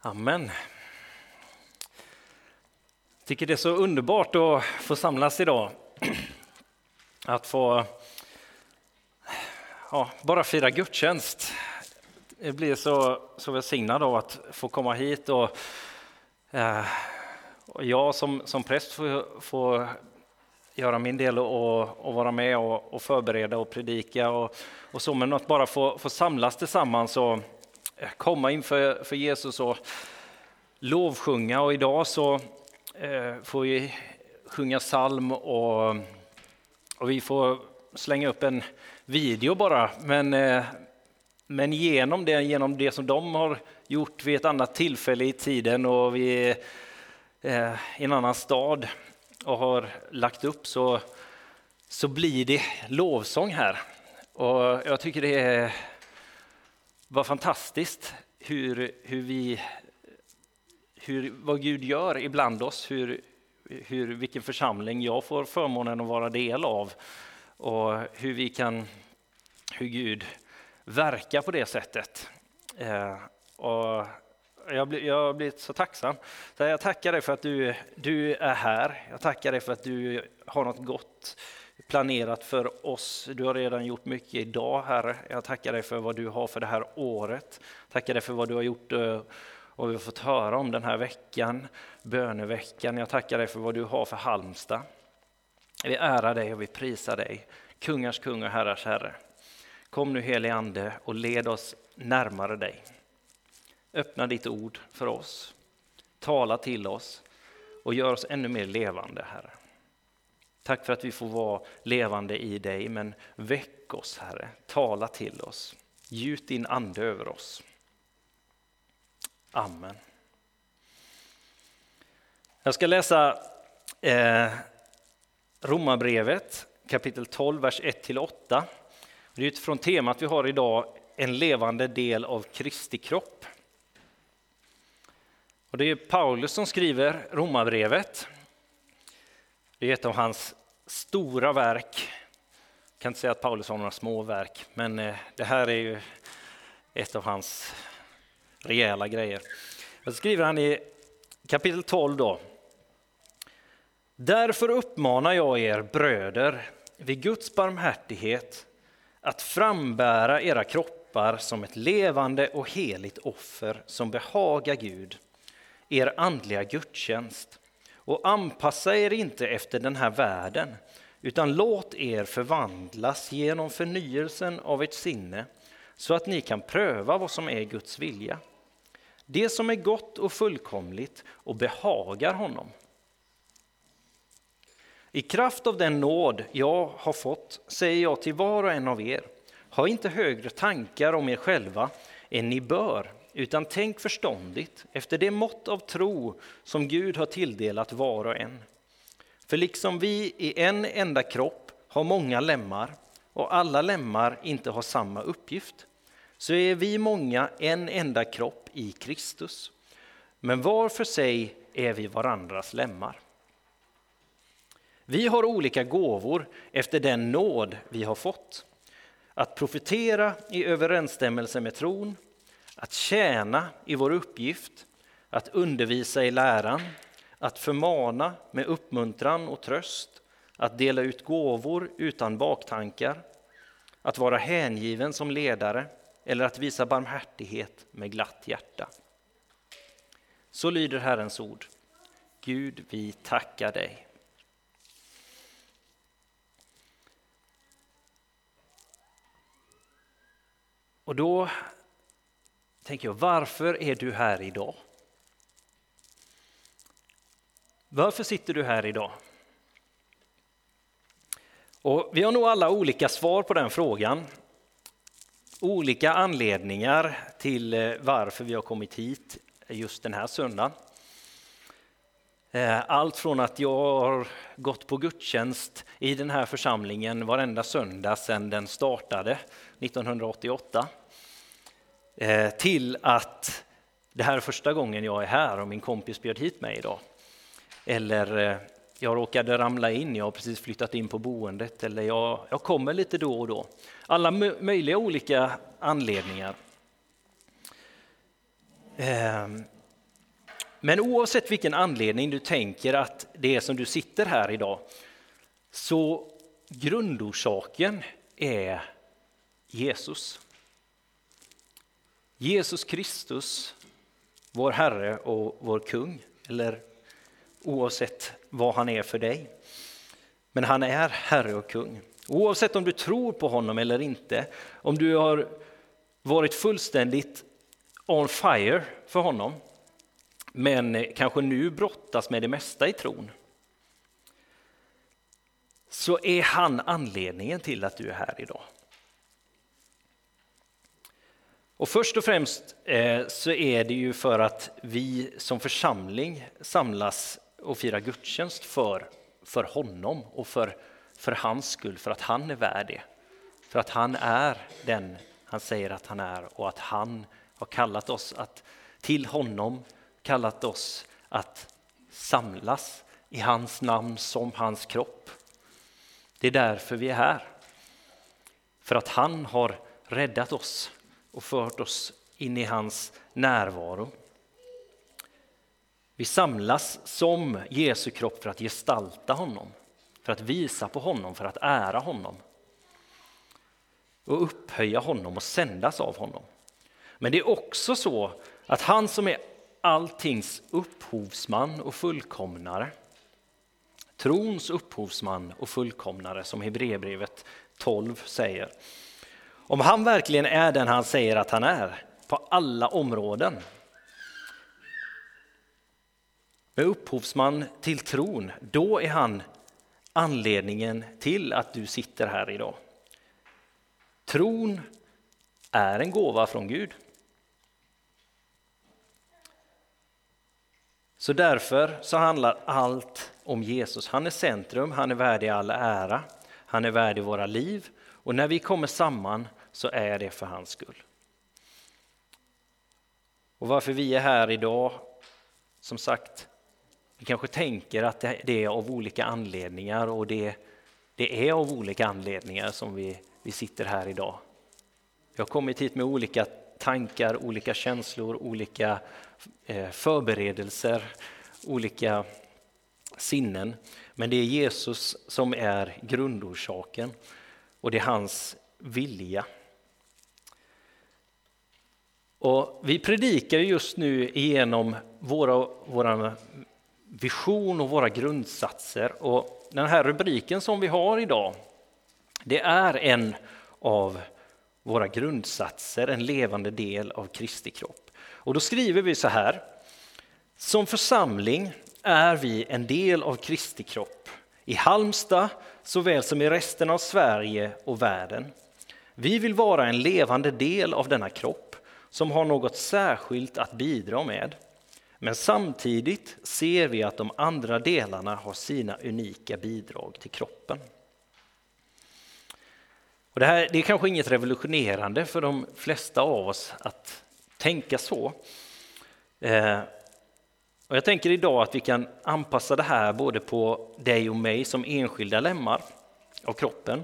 Amen. Jag tycker det är så underbart att få samlas idag. Att få ja, bara fira gudstjänst. Jag blir så, så välsignad av att få komma hit och, eh, och jag som, som präst får, får göra min del och, och vara med och, och, förbereda och predika och, och så, men att bara få, få samlas tillsammans och komma inför för Jesus och lovsjunga. Och idag så eh, får vi sjunga psalm och, och vi får slänga upp en video bara. Men, eh, men genom det, genom det som de har gjort vid ett annat tillfälle i tiden och vi eh, i en annan stad och har lagt upp så, så blir det lovsång här. Och jag tycker det är vad fantastiskt hur, hur vi, hur, vad Gud gör ibland oss, hur, hur, vilken församling jag får förmånen att vara del av och hur vi kan, hur Gud verkar på det sättet. Eh, och jag, blir, jag har blivit så tacksam. Så jag tackar dig för att du, du är här. Jag tackar dig för att du har något gott planerat för oss. Du har redan gjort mycket idag, Herre. Jag tackar dig för vad du har för det här året. Tackar dig för vad du har gjort eh, och vi har fått höra om den här veckan, böneveckan. Jag tackar dig för vad du har för Halmstad. Vi ärar dig och vi prisar dig, kungars kung och herrars herre. Kom nu helige Ande och led oss närmare dig. Öppna ditt ord för oss. Tala till oss och gör oss ännu mer levande, Herre. Tack för att vi får vara levande i dig, men väck oss Herre, tala till oss, gjut din ande över oss. Amen. Jag ska läsa eh, Romarbrevet kapitel 12, vers 1-8. Det är utifrån temat vi har idag, en levande del av Kristi kropp. Och det är Paulus som skriver Romarbrevet. Det är ett av hans stora verk. Jag kan inte säga att Paulus har några små verk, men eh, det här är ju ett av hans rejäla grejer. Så skriver han i kapitel 12 då. Därför uppmanar jag er bröder vid Guds barmhärtighet att frambära era kroppar som ett levande och heligt offer som behagar Gud, er andliga gudstjänst och anpassa er inte efter den här världen, utan låt er förvandlas genom förnyelsen av ert sinne, så att ni kan pröva vad som är Guds vilja. Det som är gott och fullkomligt och behagar honom. I kraft av den nåd jag har fått säger jag till var och en av er, ha inte högre tankar om er själva än ni bör, utan tänk förståndigt efter det mått av tro som Gud har tilldelat var och en. För liksom vi i en enda kropp har många lemmar och alla lemmar inte har samma uppgift, så är vi många en enda kropp i Kristus. Men var för sig är vi varandras lemmar. Vi har olika gåvor efter den nåd vi har fått. Att profetera i överensstämmelse med tron, att tjäna i vår uppgift, att undervisa i läran, att förmana med uppmuntran och tröst, att dela ut gåvor utan baktankar, att vara hängiven som ledare eller att visa barmhärtighet med glatt hjärta. Så lyder Herrens ord. Gud, vi tackar dig. Och då tänker jag, varför är du här idag? Varför sitter du här idag? Och vi har nog alla olika svar på den frågan. Olika anledningar till eh, varför vi har kommit hit just den här söndagen. Eh, allt från att jag har gått på gudstjänst i den här församlingen varenda söndag sedan den startade 1988 Eh, till att det här är första gången jag är här och min kompis bjöd hit mig idag. Eller eh, jag råkade ramla in, jag har precis flyttat in på boendet eller jag, jag kommer lite då och då. Alla möjliga olika anledningar. Ehm, men oavsett vilken anledning du tänker att det är som du sitter här idag, så grundorsaken är Jesus. Jesus Kristus, vår Herre och vår kung, eller oavsett vad han är för dig. Men han är Herre och kung. Oavsett om du tror på honom eller inte, om du har varit fullständigt on fire för honom, men kanske nu brottas med det mesta i tron, så är han anledningen till att du är här idag. Och först och främst eh, så är det ju för att vi som församling samlas och firar gudstjänst för, för honom och för, för hans skull, för att han är värd det. För att han är den han säger att han är och att han har kallat oss att, till honom, kallat oss att samlas i hans namn som hans kropp. Det är därför vi är här. För att han har räddat oss och fört oss in i hans närvaro. Vi samlas som Jesu kropp för att gestalta honom, för att visa på honom, för att ära honom och upphöja honom och sändas av honom. Men det är också så att han som är alltings upphovsman och fullkomnare, trons upphovsman och fullkomnare som Hebreerbrevet 12 säger, om han verkligen är den han säger att han är på alla områden. Med upphovsman till tron, då är han anledningen till att du sitter här idag. Tron är en gåva från Gud. Så därför så handlar allt om Jesus. Han är centrum, han är värdig all ära, han är värdig våra liv och när vi kommer samman så är det för hans skull. Och varför vi är här idag, som sagt, vi kanske tänker att det är av olika anledningar och det, det är av olika anledningar som vi, vi sitter här idag. Vi har kommit hit med olika tankar, olika känslor, olika eh, förberedelser, olika sinnen. Men det är Jesus som är grundorsaken och det är hans vilja. Och vi predikar just nu genom våra, våra vision och våra grundsatser. Och den här rubriken som vi har idag, det är en av våra grundsatser, en levande del av Kristi kropp. Och då skriver vi så här. Som församling är vi en del av Kristi kropp. I Halmstad såväl som i resten av Sverige och världen. Vi vill vara en levande del av denna kropp som har något särskilt att bidra med. Men samtidigt ser vi att de andra delarna har sina unika bidrag till kroppen. Och det, här, det är kanske inget revolutionerande för de flesta av oss att tänka så. Eh, och jag tänker idag att vi kan anpassa det här både på dig och mig som enskilda lemmar av kroppen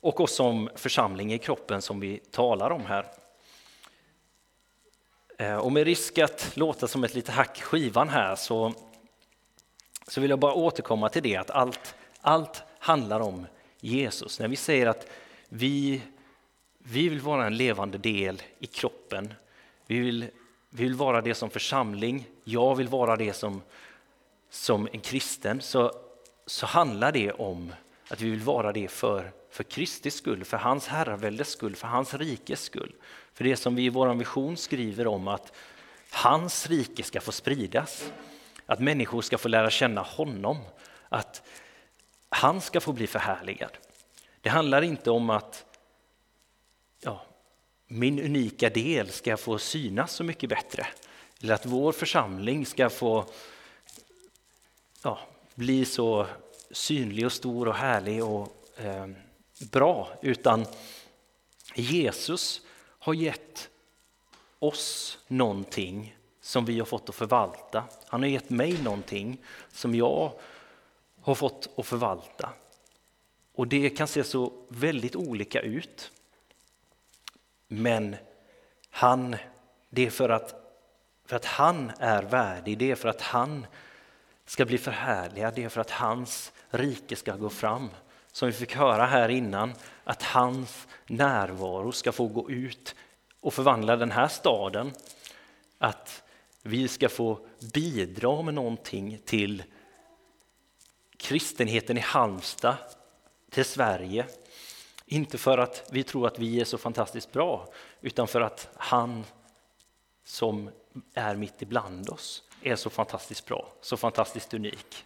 och oss som församling i kroppen som vi talar om här. Eh, och med risk att låta som ett litet hack skivan här så, så vill jag bara återkomma till det att allt, allt handlar om Jesus. När vi säger att vi, vi vill vara en levande del i kroppen, vi vill, vi vill vara det som församling, jag vill vara det som, som en kristen, så, så handlar det om att vi vill vara det för, för Kristi skull, för hans herraväldes skull, för hans rikes skull. För det som vi i vår vision skriver om att hans rike ska få spridas, att människor ska få lära känna honom, att han ska få bli förhärligad. Det handlar inte om att ja, min unika del ska få synas så mycket bättre, eller att vår församling ska få ja, bli så synlig och stor och härlig och eh, bra, utan Jesus har gett oss någonting som vi har fått att förvalta. Han har gett mig någonting som jag har fått att förvalta. Och det kan se så väldigt olika ut. Men han, det är för att för att han är värdig, det är för att han ska bli förhärligad, det är för att hans rike ska gå fram. Som vi fick höra här innan, att hans närvaro ska få gå ut och förvandla den här staden. Att vi ska få bidra med någonting till kristenheten i Halmstad, till Sverige. Inte för att vi tror att vi är så fantastiskt bra, utan för att han som är mitt ibland oss är så fantastiskt bra, så fantastiskt unik.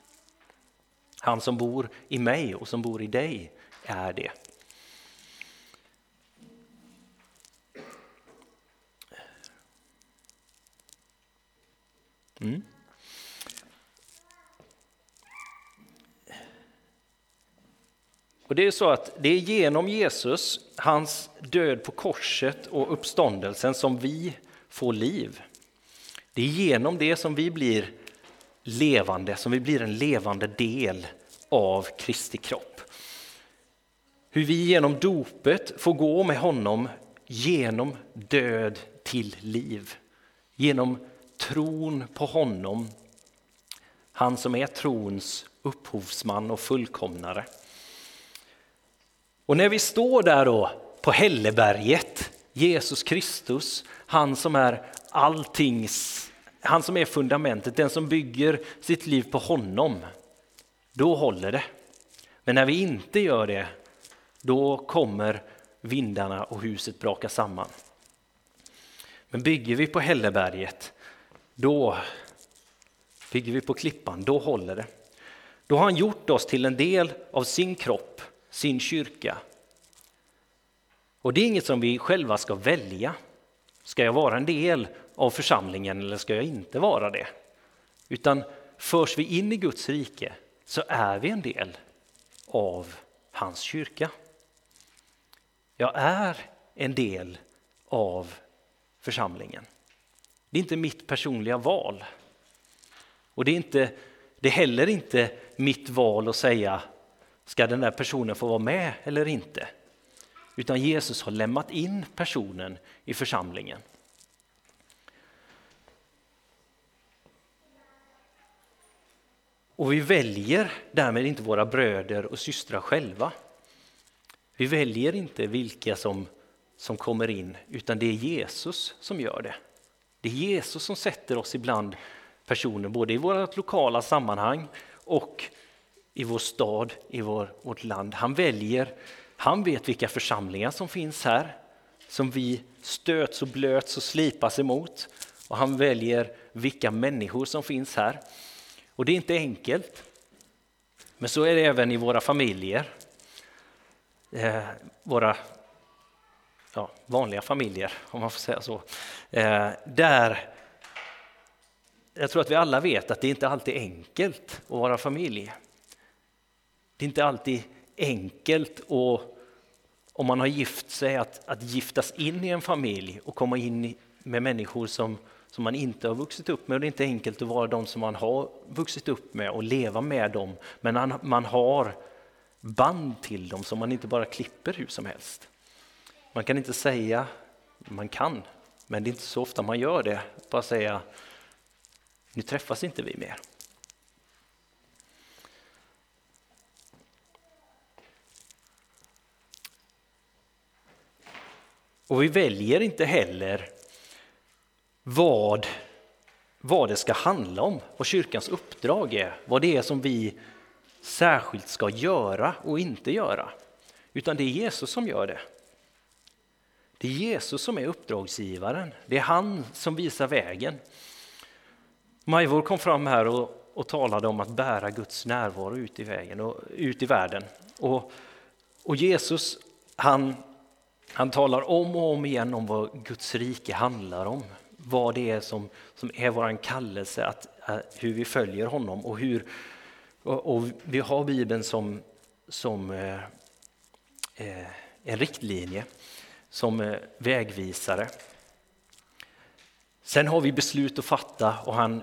Han som bor i mig och som bor i dig är det. Mm. Och det är så att det är genom Jesus, hans död på korset och uppståndelsen som vi får liv. Det är genom det som vi blir levande, som vi blir en levande del av Kristi kropp. Hur vi genom dopet får gå med honom genom död till liv. Genom tron på honom, han som är trons upphovsman och fullkomnare. Och när vi står där då på Hälleberget, Jesus Kristus, han som är alltings, han som är fundamentet, den som bygger sitt liv på honom, då håller det. Men när vi inte gör det, då kommer vindarna och huset braka samman. Men bygger vi på Hälleberget, då bygger vi på klippan, då håller det. Då har han gjort oss till en del av sin kropp, sin kyrka. Och det är inget som vi själva ska välja. Ska jag vara en del av församlingen eller ska jag inte vara det? Utan förs vi in i Guds rike så är vi en del av hans kyrka. Jag är en del av församlingen. Det är inte mitt personliga val. Och det är, inte, det är heller inte mitt val att säga ska den där personen få vara med eller inte. Utan Jesus har lämnat in personen i församlingen. Och vi väljer därmed inte våra bröder och systrar själva. Vi väljer inte vilka som, som kommer in, utan det är Jesus som gör det. Det är Jesus som sätter oss ibland personer, både i vårt lokala sammanhang och i vår stad, i vår, vårt land. Han väljer, han vet vilka församlingar som finns här, som vi stöts och blöts och slipas emot. Och han väljer vilka människor som finns här. Och det är inte enkelt. Men så är det även i våra familjer. Eh, våra ja, vanliga familjer, om man får säga så. Eh, där jag tror att vi alla vet att det inte alltid är enkelt att vara familj. Det är inte alltid enkelt att, om man har gift sig att, att giftas in i en familj och komma in med människor som, som man inte har vuxit upp med. Och det är inte enkelt att vara de som man har vuxit upp med och leva med dem. Men man, har band till dem som man inte bara klipper hur som helst. Man kan inte säga, man kan, men det är inte så ofta man gör det. Bara säga, nu träffas inte vi mer. Och vi väljer inte heller vad, vad det ska handla om, vad kyrkans uppdrag är, vad det är som vi särskilt ska göra och inte göra. Utan det är Jesus som gör det. Det är Jesus som är uppdragsgivaren. Det är han som visar vägen. Majvor kom fram här och, och, talade om att bära Guds närvaro ut i, vägen och, ut i världen. Och, och Jesus han, han talar om och om igen om vad Guds rike handlar om. Vad det är som, som är vår kallelse, att, hur vi följer honom och hur och, och vi har Bibeln som, som eh, eh, en riktlinje, som eh, vägvisare. Sen har vi beslut att fatta och han,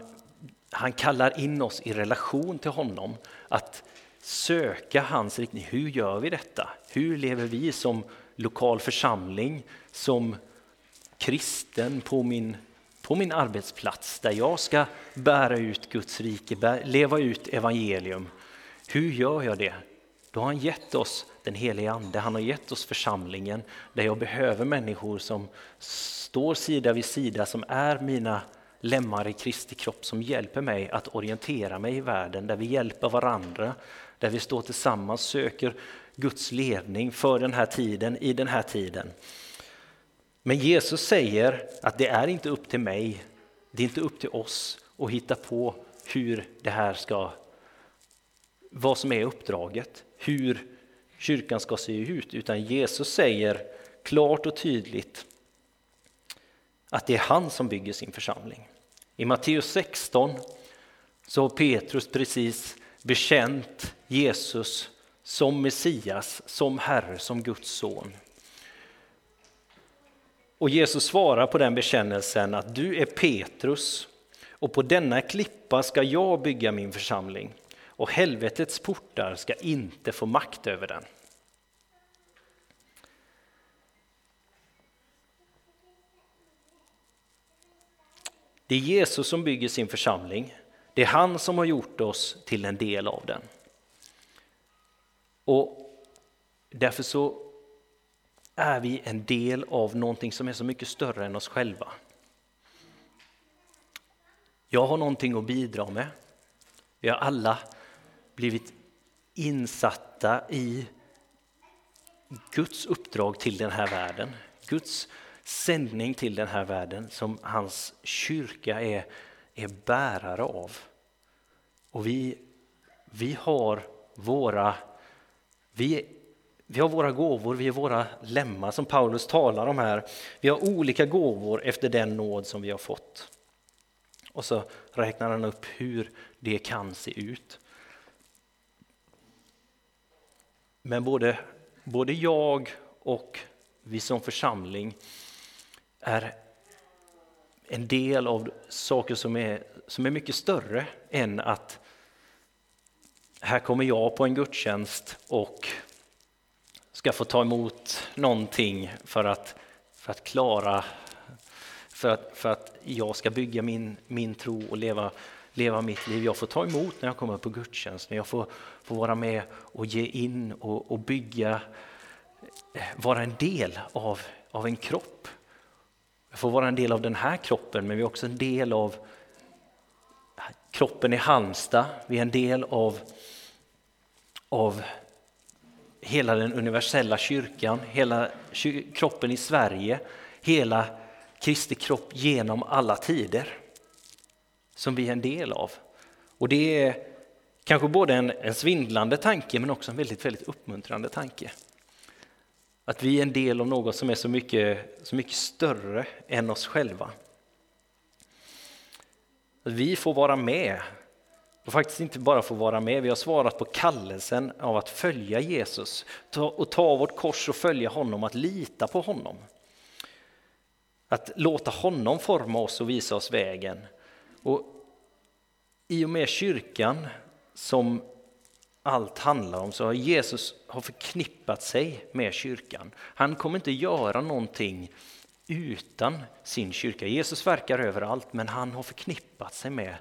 han kallar in oss i relation till honom. Att söka hans riktning. Hur gör vi detta? Hur lever vi som lokal församling, som kristen på min, på min arbetsplats där jag ska bära ut Guds rike, leva ut evangelium. Hur gör jag det? Då har han gett oss den helige Ande, han har gett oss församlingen där jag behöver människor som står sida vid sida, som är mina lemmar i Kristi kropp, som hjälper mig att orientera mig i världen, där vi hjälper varandra, där vi står tillsammans, söker Guds ledning för den här tiden, i den här tiden. Men Jesus säger att det är inte upp till mig, det är inte upp till oss att hitta på hur det här ska, vad som är uppdraget, hur kyrkan ska se ut, utan Jesus säger klart och tydligt att det är han som bygger sin församling. I Matteus 16 så har Petrus precis bekänt Jesus som Messias, som Herre, som Guds son. Och Jesus svarar på den bekännelsen att du är Petrus och på denna klippa ska jag bygga min församling och helvetets portar ska inte få makt över den. Det är Jesus som bygger sin församling. Det är han som har gjort oss till en del av den. Och därför så är vi en del av någonting som är så mycket större än oss själva. Jag har någonting att bidra med. Vi har alla blivit insatta i Guds uppdrag till den här världen. Guds sändning till den här världen som hans kyrka är, är bärare av. Och vi, vi har våra vi, vi har våra gåvor, vi är våra lemmar som Paulus talar om här. Vi har olika gåvor efter den nåd som vi har fått. Och så räknar han upp hur det kan se ut. Men både, både jag och vi som församling är en del av saker som är, som är mycket större än att här kommer jag på en gudstjänst och ska få ta emot någonting för att, för att klara, för att, för att jag ska bygga min, min tro och leva, leva mitt liv. Jag får ta emot när jag kommer på gudstjänst, när jag får, får vara med och ge in och, och bygga, eh, vara en del av, av en kropp. Jag får vara en del av den här kroppen, men vi är också en del av kroppen i Halmstad. Vi är en del av, av hela den universella kyrkan, hela kroppen i Sverige, hela Kristi kropp genom alla tider som vi är en del av. Och det är kanske både en, en svindlande tanke men också en väldigt, väldigt uppmuntrande tanke. Att vi är en del av något som är så mycket, så mycket större än oss själva. Att vi får vara med och faktiskt inte bara få vara med, vi har svarat på kallelsen av att följa Jesus och ta vårt kors och följa honom, att lita på honom. Att låta honom forma oss och visa oss vägen. Och I och med kyrkan som allt handlar om så har Jesus har förknippat sig med kyrkan. Han kommer inte göra någonting utan sin kyrka. Jesus verkar överallt men han har förknippat sig med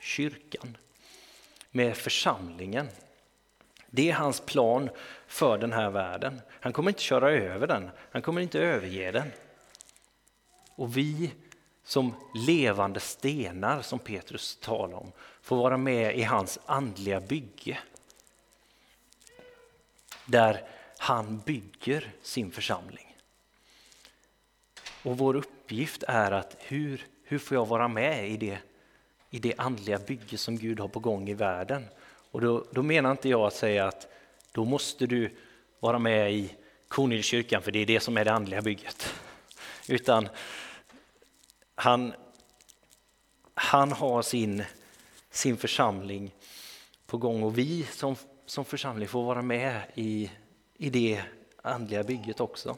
kyrkan med församlingen. Det är hans plan för den här världen. Han kommer inte köra över den, han kommer inte överge den. Och vi som levande stenar, som Petrus talar om, får vara med i hans andliga bygge. Där han bygger sin församling. Och vår uppgift är att hur, hur får jag vara med i det i det andliga bygge som Gud har på gång i världen. Och då, då menar inte jag att säga att då måste du vara med i Kornhillskyrkan för det är det som är det andliga bygget. Utan han, han har sin, sin församling på gång och vi som, som församling får vara med i, i det andliga bygget också.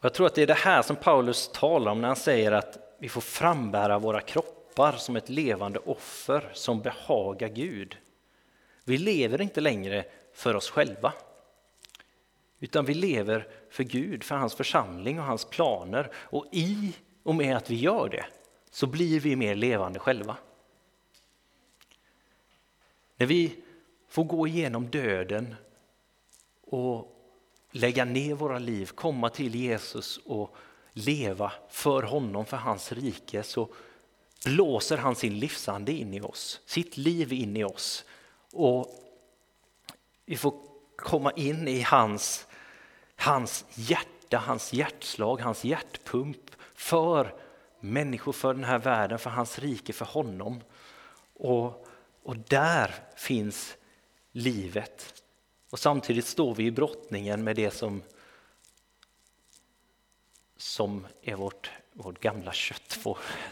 Jag tror att det är det här som Paulus talar om när han säger att vi får frambära våra kroppar som ett levande offer som behagar Gud. Vi lever inte längre för oss själva. Utan vi lever för Gud, för hans församling och hans planer. Och i Och med att vi gör det så blir vi mer levande själva. När vi får gå igenom döden och lägga ner våra liv, komma till Jesus och leva för honom, för hans rike, så blåser han sin livsande in i oss, sitt liv in i oss. Och vi får komma in i hans, hans hjärta, hans hjärtslag, hans hjärtpump för människor, för den här världen, för hans rike, för honom. Och, och där finns livet. Och samtidigt står vi i brottningen med det som, som är vårt, vårt gamla kött,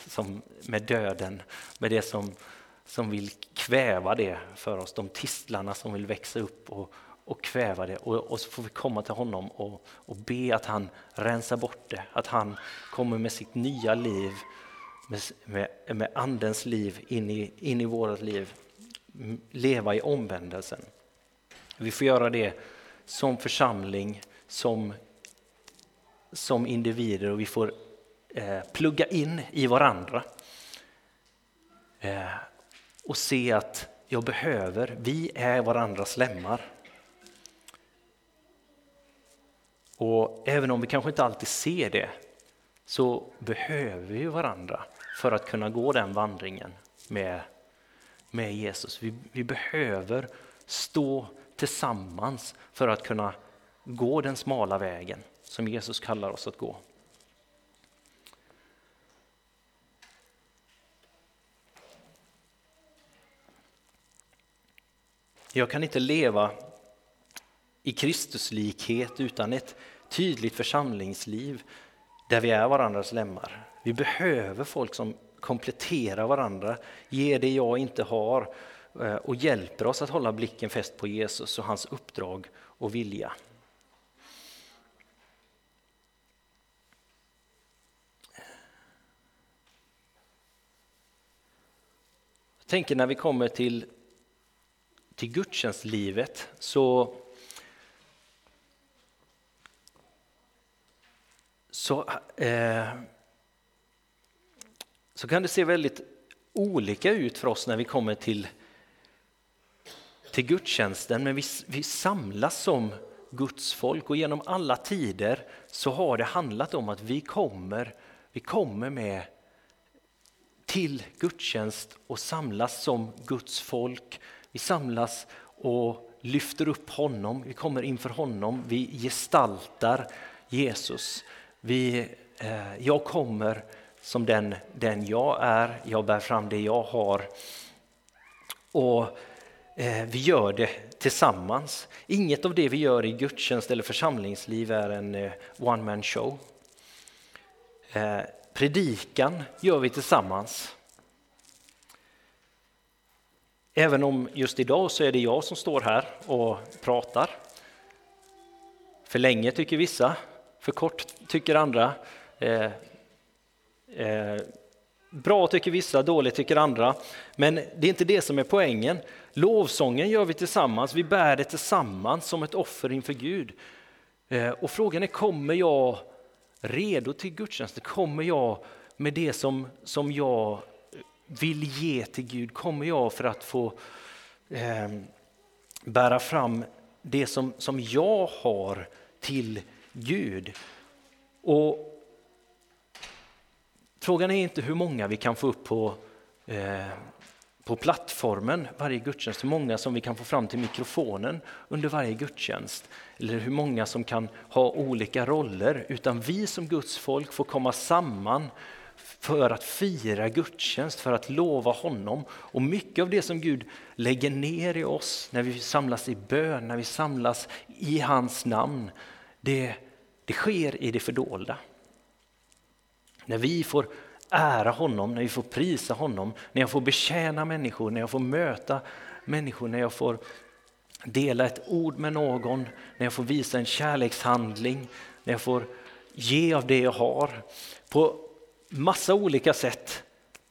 som, med döden, med det som, som vill kväva det för oss, de tistlarna som vill växa upp och, och kväva det. Och, och, så får vi komma till honom och, och be att han rensar bort det, att han kommer med sitt nya liv, med, med, med andens liv in i, in i vårt liv, leva i omvändelsen. Vi får göra det som församling, som, som individer och vi får eh, plugga in i varandra. Eh, och se att jag behöver, vi är varandras lemmar. Och även om vi kanske inte alltid ser det så behöver vi varandra för att kunna gå den vandringen med, med Jesus. Vi, vi behöver stå tillsammans för att kunna gå den smala vägen som Jesus kallar oss att gå. Jag kan inte leva i Kristuslikhet utan ett tydligt församlingsliv där vi är varandras lemmar. Vi behöver folk som kompletterar varandra, ger det jag inte har eh, och hjälper oss att hålla blicken fäst på Jesus och hans uppdrag och vilja. Jag tänker när vi kommer till, till gudstjänstlivet så så, eh, så kan det se väldigt olika ut för oss när vi kommer till till gudstjänsten, men vi, vi samlas som Guds folk och genom alla tider så har det handlat om att vi kommer, vi kommer med till gudstjänst och samlas som Guds folk. Vi samlas och lyfter upp honom, vi kommer inför honom, vi gestaltar Jesus. Vi, eh, jag kommer som den, den jag är, jag bär fram det jag har. Och Eh, vi gör det tillsammans. Inget av det vi gör i gudstjänst eller församlingsliv är en eh, one man show. Eh, Predikan gör vi tillsammans. Även om just idag så är det jag som står här och pratar. För länge tycker vissa, för kort tycker andra. Eh, eh, bra tycker vissa, dåligt tycker andra. Men det är inte det som är poängen. Lovsången gör vi tillsammans, vi bär det tillsammans som ett offer inför Gud. Eh, och frågan är, kommer jag redo till gudstjänsten? Kommer jag med det som, som jag vill ge till Gud? Kommer jag för att få eh, bära fram det som, som jag har till Gud? Och Frågan är inte hur många vi kan få upp på eh, på plattformen varje gudstjänst, hur många som vi kan få fram till mikrofonen under varje gudstjänst, eller hur många som kan ha olika roller, utan vi som Guds folk får komma samman för att fira gudstjänst, för att lova honom. Och mycket av det som Gud lägger ner i oss när vi samlas i bön, när vi samlas i hans namn, det, det sker i det fördolda. När vi får ära honom, när vi får prisa honom, när jag får betjäna människor, när jag får möta människor, när jag får dela ett ord med någon, när jag får visa en kärlekshandling, när jag får ge av det jag har. På massa olika sätt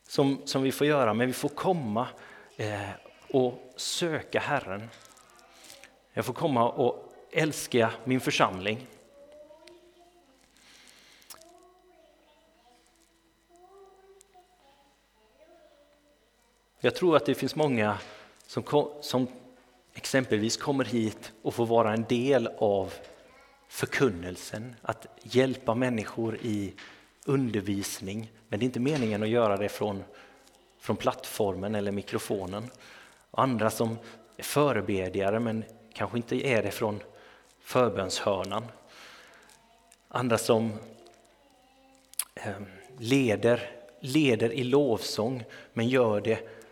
som, som vi får göra, men vi får komma eh, och söka Herren. Jag får komma och älska min församling. Jag tror att det finns många som, som exempelvis kommer hit och får vara en del av förkunnelsen, att hjälpa människor i undervisning. Men det är inte meningen att göra det från, från plattformen eller mikrofonen. Och andra som är förebedjare men kanske inte är det från förbönshörnan. Andra som eh, leder, leder i lovsång men gör det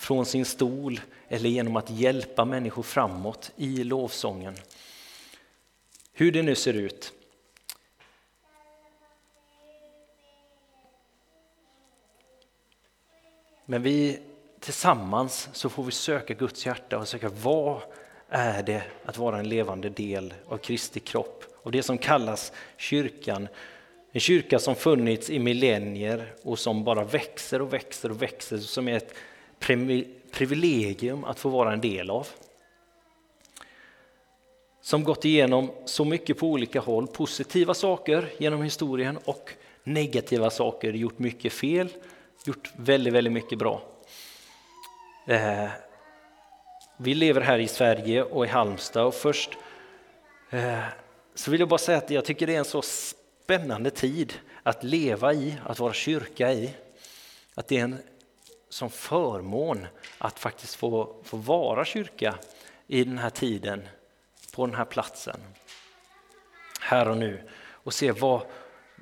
från sin stol eller genom att hjälpa människor framåt i lovsången. Hur det nu ser ut. Men vi tillsammans så får vi söka Guds hjärta och söka vad är det att vara en levande del av Kristi kropp och det som kallas kyrkan. En kyrka som funnits i millennier och som bara växer och växer och växer, som är ett privilegium att få vara en del av. Som gått igenom så mycket på olika håll, positiva saker genom historien och negativa saker, gjort mycket fel, gjort väldigt, väldigt mycket bra. Eh, vi lever här i Sverige och i Halmstad och först eh, så vill jag bara säga att jag tycker det är en så spännande tid att leva i, att vara kyrka i. Att det är en som förmån att faktiskt få, få vara kyrka i den här tiden, på den här platsen, här och nu och se vad,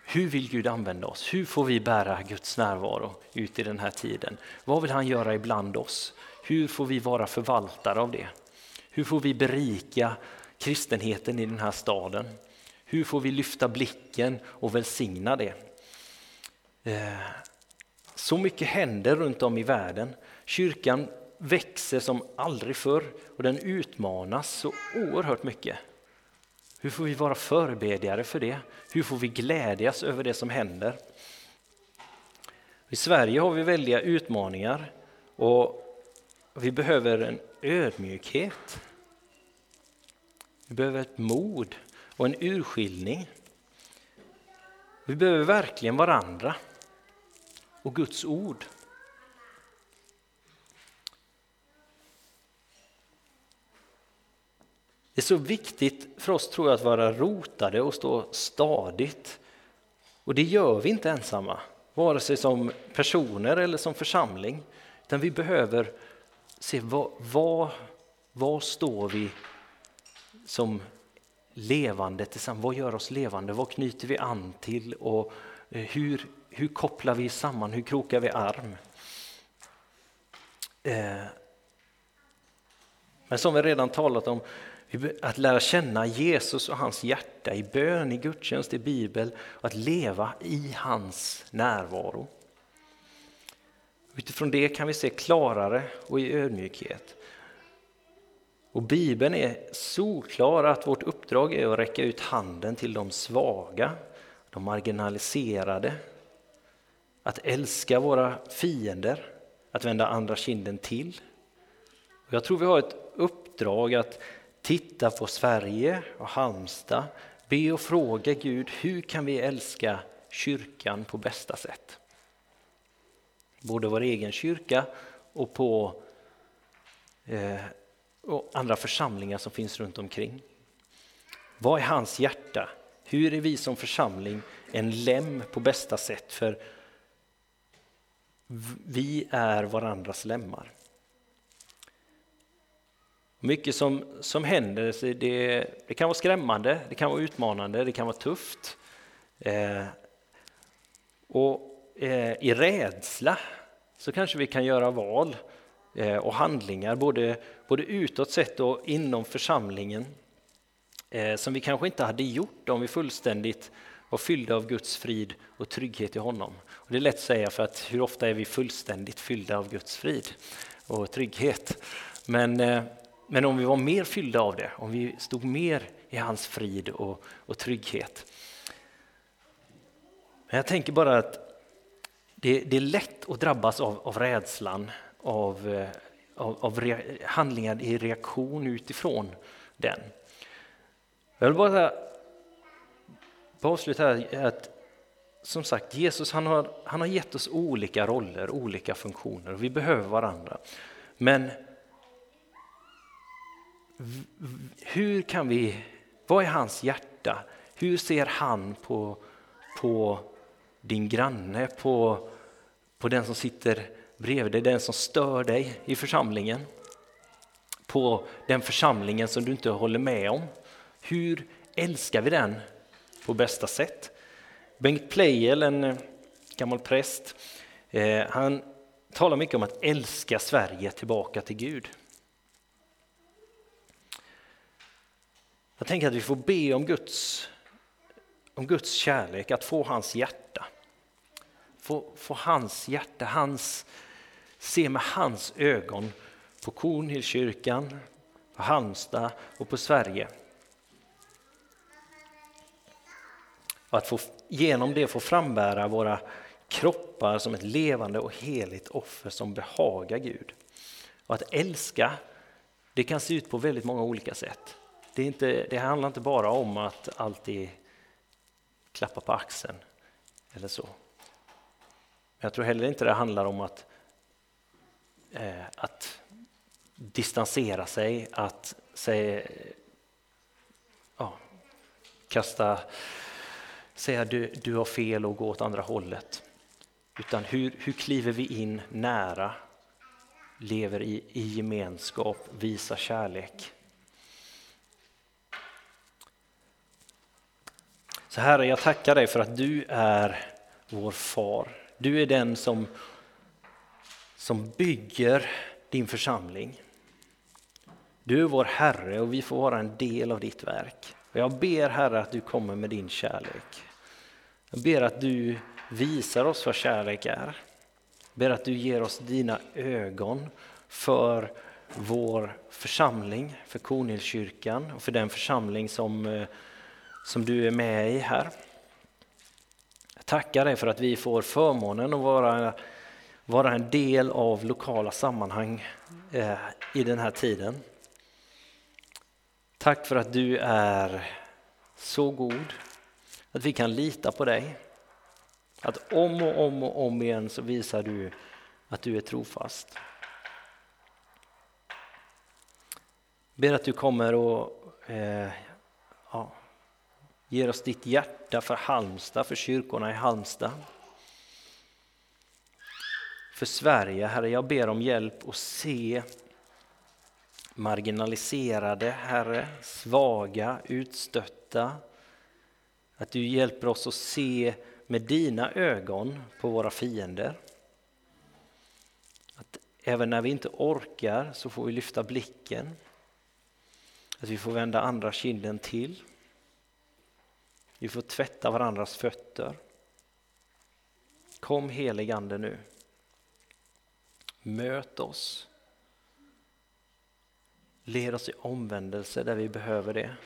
hur vill Gud använda oss? Hur får vi bära Guds närvaro ut i den här tiden? Vad vill han göra ibland oss? Hur får vi vara förvaltare av det? Hur får vi berika kristenheten i den här staden? Hur får vi lyfta blicken och välsigna det? Eh, så mycket händer runt om i världen. Kyrkan växer som aldrig förr och den utmanas så oerhört mycket. Hur får vi vara förebedjare för det? Hur får vi glädjas över det som händer? I Sverige har vi väldiga utmaningar och vi behöver en ödmjukhet. Vi behöver ett mod och en urskiljning. Vi behöver verkligen varandra och Guds ord. Det är så viktigt för oss tror jag att vara rotade och stå stadigt. Och det gör vi inte ensamma, vare sig som personer eller som församling. Utan vi behöver se vad, vad, vad står vi som levande tillsammans? Vad gör oss levande? Vad knyter vi an till? Och eh, hur, hur kopplar vi samman? Hur krokar vi arm? Eh, men som vi redan talat om, att lära känna Jesus och hans hjärta i bön, i gudstjänst, i bibel och att leva i hans närvaro. Utifrån det kan vi se klarare och i ödmjukhet. Och Bibeln är solklar att vårt uppdrag är att räcka ut handen till de svaga, de marginaliserade, att älska våra fiender, att vända andra kinden till. Jag tror vi har ett uppdrag att titta på Sverige och Halmstad, be och fråga Gud hur kan vi älska kyrkan på bästa sätt? Både vår egen kyrka och på eh, och andra församlingar som finns runt omkring. Vad är hans hjärta? Hur är vi som församling en lem på bästa sätt? För vi är varandras lemmar. Mycket som, som händer, det, det kan vara skrämmande, det kan vara utmanande, det kan vara tufft. Eh, och eh, i rädsla så kanske vi kan göra val eh, och handlingar både, både utåt sett och inom församlingen eh, som vi kanske inte hade gjort om vi fullständigt var fyllda av Guds frid och trygghet i honom. Och det är lätt att säga för att hur ofta är vi fullständigt fyllda av Guds frid och trygghet? Men, eh, men om vi var mer fyllda av det, om vi stod mer i hans frid och, och trygghet. Men jag tänker bara att det, det är lätt att drabbas av, av rädslan, av, eh, av, av re, handlingar i reaktion utifrån den. Jag vill bara, bara avsluta här att som sagt, Jesus han har, han har gett oss olika roller, olika funktioner och vi behöver varandra. Men hur kan vi, vad är hans hjärta? Hur ser han på, på din granne, på, på den som sitter bredvid dig, den som stör dig i församlingen? På den församlingen som du inte håller med om? Hur älskar vi den på bästa sätt? Bengt Pleijel, en eh, gammal präst, eh, han talar mycket om att älska Sverige tillbaka till Gud. Jag tänker att vi får be om Guds, om Guds kärlek, att få hans hjärta. Få, få hans hjärta, hans, se med hans ögon på Kornhillskyrkan, på Halmstad och på Sverige. Och att få, genom det få frambära våra kroppar som ett levande och heligt offer som behagar Gud. Och att älska, det kan se ut på väldigt många olika sätt. Det, är inte, det handlar inte bara om att alltid klappa på axeln eller så. Jag tror heller inte det handlar om att, eh, att distansera sig, att säga, ja, kasta, säga du, du har fel och gå åt andra hållet. Utan hur, hur kliver vi in nära, lever i, i gemenskap, visar kärlek. Så Herre, jag tackar dig för att du är vår far. Du är den som, som bygger din församling. Du är vår Herre och vi får vara en del av ditt verk. Och jag ber Herre att du kommer med din kärlek. Jag ber att du visar oss vad kärlek är. Jag ber att du ger oss dina ögon för vår församling, för Kornhillskyrkan och för den församling som eh, som du är med i här. Jag tackar dig för att vi får förmånen att vara, vara en del av lokala sammanhang eh, i den här tiden. Tack för att du är så god, att vi kan lita på dig. Att om och om och om igen så visar du att du är trofast. Ber att du kommer och eh, ja, Ger oss ditt hjärta för Halmstad, för kyrkorna i Halmstad. För Sverige, Herre, jag ber om hjälp att se marginaliserade, Herre, svaga, utstötta. Att du hjälper oss att se med dina ögon på våra fiender. Att även när vi inte orkar så får vi lyfta blicken. Att vi får vända andra kinden till. Vi får tvätta varandras fötter. Kom heligande nu. Möt oss. Led oss i omvändelse där vi behöver det.